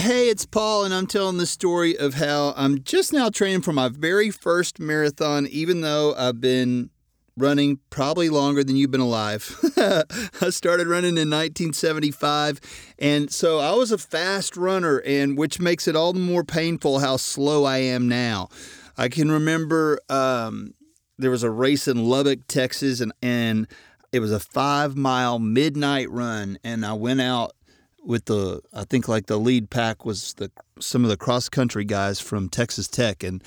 Hey, it's Paul, and I'm telling the story of how I'm just now training for my very first marathon, even though I've been running probably longer than you've been alive. I started running in 1975, and so I was a fast runner, and which makes it all the more painful how slow I am now. I can remember um, there was a race in Lubbock, Texas, and and it was a five mile midnight run, and I went out with the I think like the lead pack was the some of the cross country guys from Texas Tech, and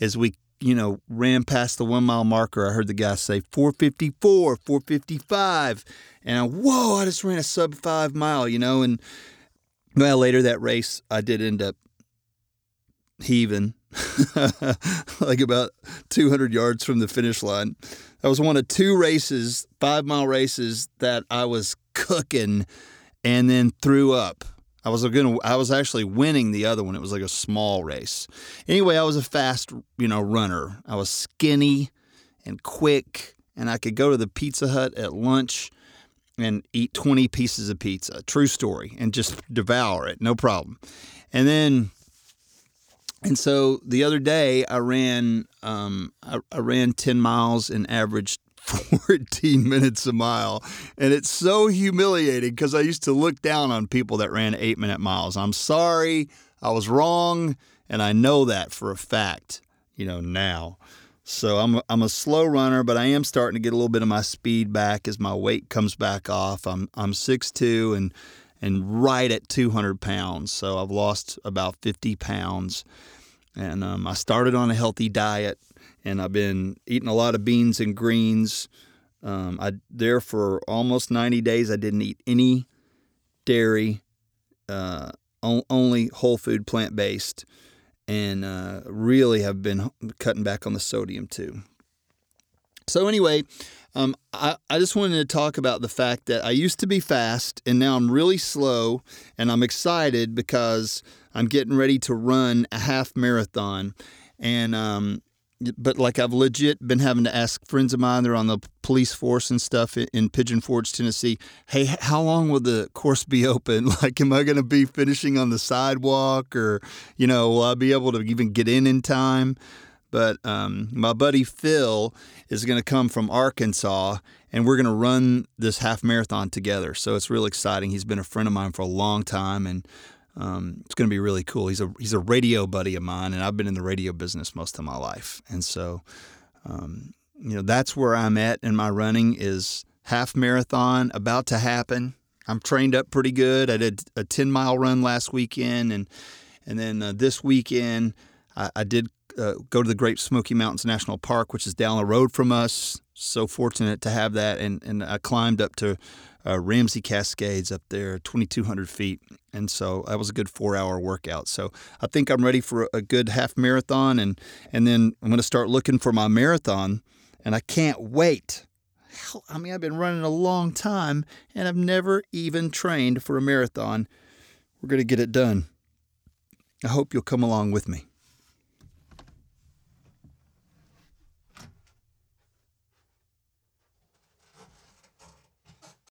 as we you know ran past the one mile marker, I heard the guy say 454, 455, and I, whoa! I just ran a sub five mile, you know, and well later that race I did end up heaving like about 200 yards from the finish line. That was one of two races, five mile races that I was cooking and then threw up. I was gonna I was actually winning the other one. It was like a small race. Anyway, I was a fast, you know, runner. I was skinny and quick and I could go to the Pizza Hut at lunch and eat 20 pieces of pizza. True story. And just devour it. No problem. And then and so the other day I ran um, I, I ran 10 miles and averaged 14 minutes a mile. And it's so humiliating because I used to look down on people that ran eight minute miles. I'm sorry, I was wrong, and I know that for a fact, you know, now. So I'm I'm a slow runner, but I am starting to get a little bit of my speed back as my weight comes back off. I'm I'm 6'2 and and right at 200 pounds. So I've lost about 50 pounds. And um, I started on a healthy diet and I've been eating a lot of beans and greens. Um, I there for almost 90 days. I didn't eat any dairy, uh, only whole food, plant based, and uh, really have been cutting back on the sodium too. So anyway, um, I, I just wanted to talk about the fact that I used to be fast and now I'm really slow, and I'm excited because I'm getting ready to run a half marathon, and um, but like I've legit been having to ask friends of mine, they're on the police force and stuff in Pigeon Forge, Tennessee. Hey, how long will the course be open? Like, am I going to be finishing on the sidewalk or, you know, will I be able to even get in in time? But um, my buddy Phil is going to come from Arkansas and we're going to run this half marathon together. So it's real exciting. He's been a friend of mine for a long time and um, it's going to be really cool. He's a he's a radio buddy of mine, and I've been in the radio business most of my life, and so um, you know that's where I'm at in my running is half marathon about to happen. I'm trained up pretty good. I did a 10 mile run last weekend, and and then uh, this weekend I, I did uh, go to the Great Smoky Mountains National Park, which is down the road from us. So fortunate to have that, and and I climbed up to uh, Ramsey Cascades up there, 2,200 feet. And so that was a good four hour workout. So I think I'm ready for a good half marathon. And, and then I'm going to start looking for my marathon. And I can't wait. Hell, I mean, I've been running a long time and I've never even trained for a marathon. We're going to get it done. I hope you'll come along with me.